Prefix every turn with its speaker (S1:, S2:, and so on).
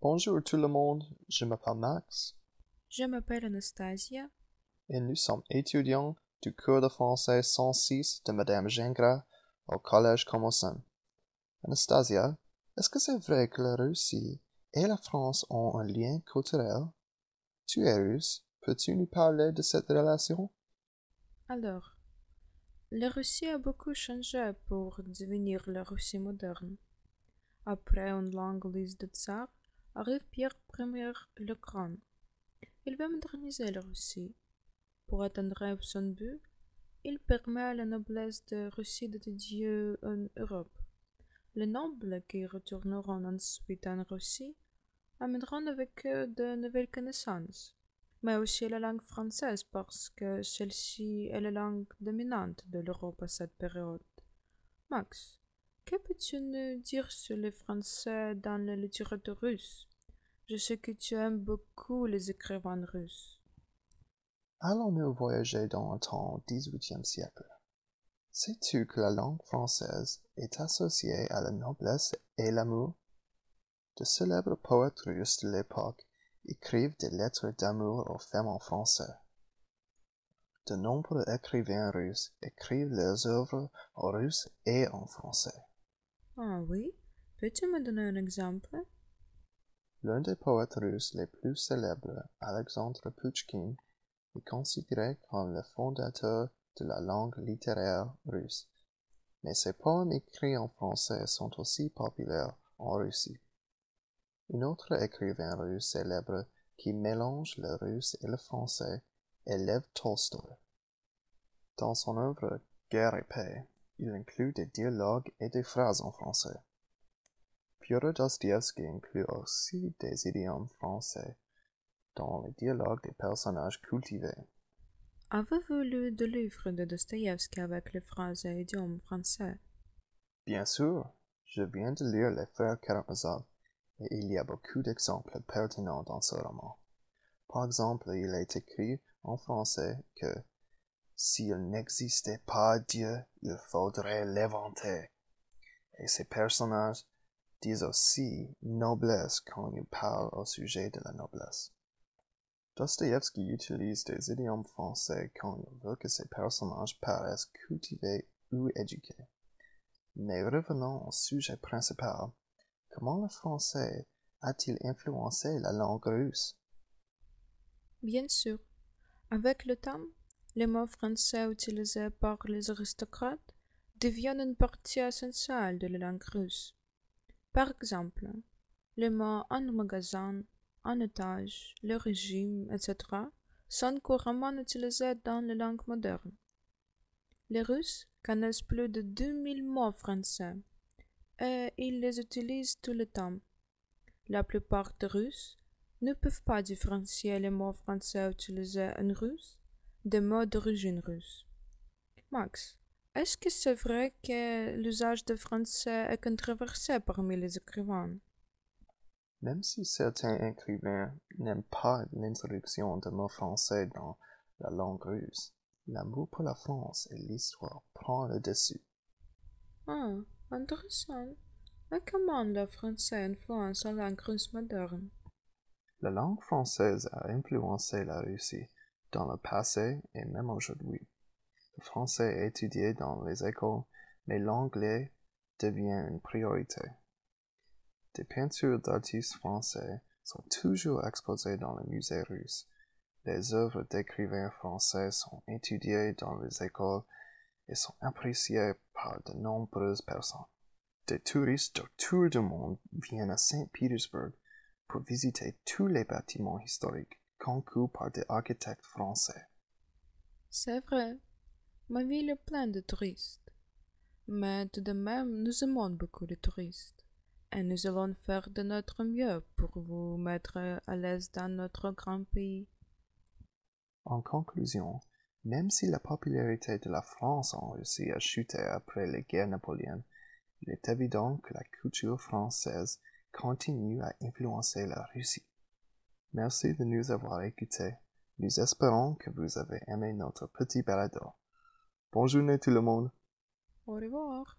S1: Bonjour tout le monde, je m'appelle Max
S2: Je m'appelle Anastasia.
S1: et nous sommes étudiants du cours de français 106 de Madame Gingras au Collège Commerson. Anastasia, est-ce que c'est vrai que la Russie et la France ont un lien culturel? Tu es russe, peux-tu nous parler de cette relation?
S2: Alors, la Russie a beaucoup changé pour devenir la Russie moderne. Après une longue liste de tsars, arrive Pierre Ier le Grand. Il veut moderniser la Russie. Pour atteindre son but, il permet à la noblesse de Russie de dédier en Europe. Les nobles qui retourneront ensuite en Russie amèneront avec eux de nouvelles connaissances, mais aussi la langue française parce que celle-ci est la langue dominante de l'Europe à cette période. Max, que peux-tu nous dire sur les Français dans la littérature russe? Je sais que tu aimes beaucoup les écrivains russes.
S1: Allons-nous voyager dans le temps XVIIIe siècle? Sais-tu que la langue française est associée à la noblesse et l'amour? De célèbres poètes russes de l'époque écrivent des lettres d'amour aux femmes en français. De nombreux écrivains russes écrivent leurs œuvres en russe et en français.
S2: Ah oui? Peux-tu me donner un exemple?
S1: L'un des poètes russes les plus célèbres, Alexandre Pouchkine, est considéré comme le fondateur de la langue littéraire russe. Mais ses poèmes écrits en français sont aussi populaires en Russie. Un autre écrivain russe célèbre qui mélange le russe et le français est Lev Tolstoy. Dans son œuvre Guerre et paix, il inclut des dialogues et des phrases en français. Fyodor Dostoevsky inclut aussi des idiomes français dans les dialogues des personnages cultivés.
S2: Avez-vous lu des livres de Dostoïevski avec les phrases et idiomes français?
S1: Bien sûr, je viens de lire Les Frères Karamazov et il y a beaucoup d'exemples pertinents dans ce roman. Par exemple, il est écrit en français que s'il n'existait pas Dieu, il faudrait l'inventer. Et ces personnages disent aussi noblesse quand ils parlent au sujet de la noblesse. Dostoevsky utilise des idiomes français quand il veut que ses personnages paraissent cultivés ou éduqués. Mais revenons au sujet principal. Comment le français a-t-il influencé la langue russe?
S2: Bien sûr. Avec le temps, les mots français utilisés par les aristocrates deviennent une partie essentielle de la langue russe. Par exemple, les mots en magasin, en étage, le régime, etc. sont couramment utilisés dans la langue moderne. Les Russes connaissent plus de 2000 mots français et ils les utilisent tout le temps. La plupart des Russes ne peuvent pas différencier les mots français utilisés en russe des mots d'origine russe. Max, est-ce que c'est vrai que l'usage de français est controversé parmi les écrivains?
S1: Même si certains écrivains n'aiment pas l'introduction de mots français dans la langue russe, l'amour pour la France et l'histoire prend le dessus.
S2: Ah, intéressant. Et comment le français influence la langue russe moderne?
S1: La langue française a influencé la Russie dans le passé et même aujourd'hui. Le français est étudié dans les écoles, mais l'anglais devient une priorité. Des peintures d'artistes français sont toujours exposées dans les musées russes. Les œuvres d'écrivains français sont étudiées dans les écoles et sont appréciées par de nombreuses personnes. Des touristes tout le monde viennent à Saint-Pétersbourg pour visiter tous les bâtiments historiques conçus par des architectes français.
S2: C'est vrai. Ma ville est pleine de touristes. Mais tout de même, nous aimons beaucoup les touristes. Et nous allons faire de notre mieux pour vous mettre à l'aise dans notre grand pays.
S1: En conclusion, même si la popularité de la France en Russie a chuté après les guerres napoléoniennes, il est évident que la culture française continue à influencer la Russie. Merci de nous avoir écoutés. Nous espérons que vous avez aimé notre petit balado. Bonne journée tout le monde.
S2: Au revoir.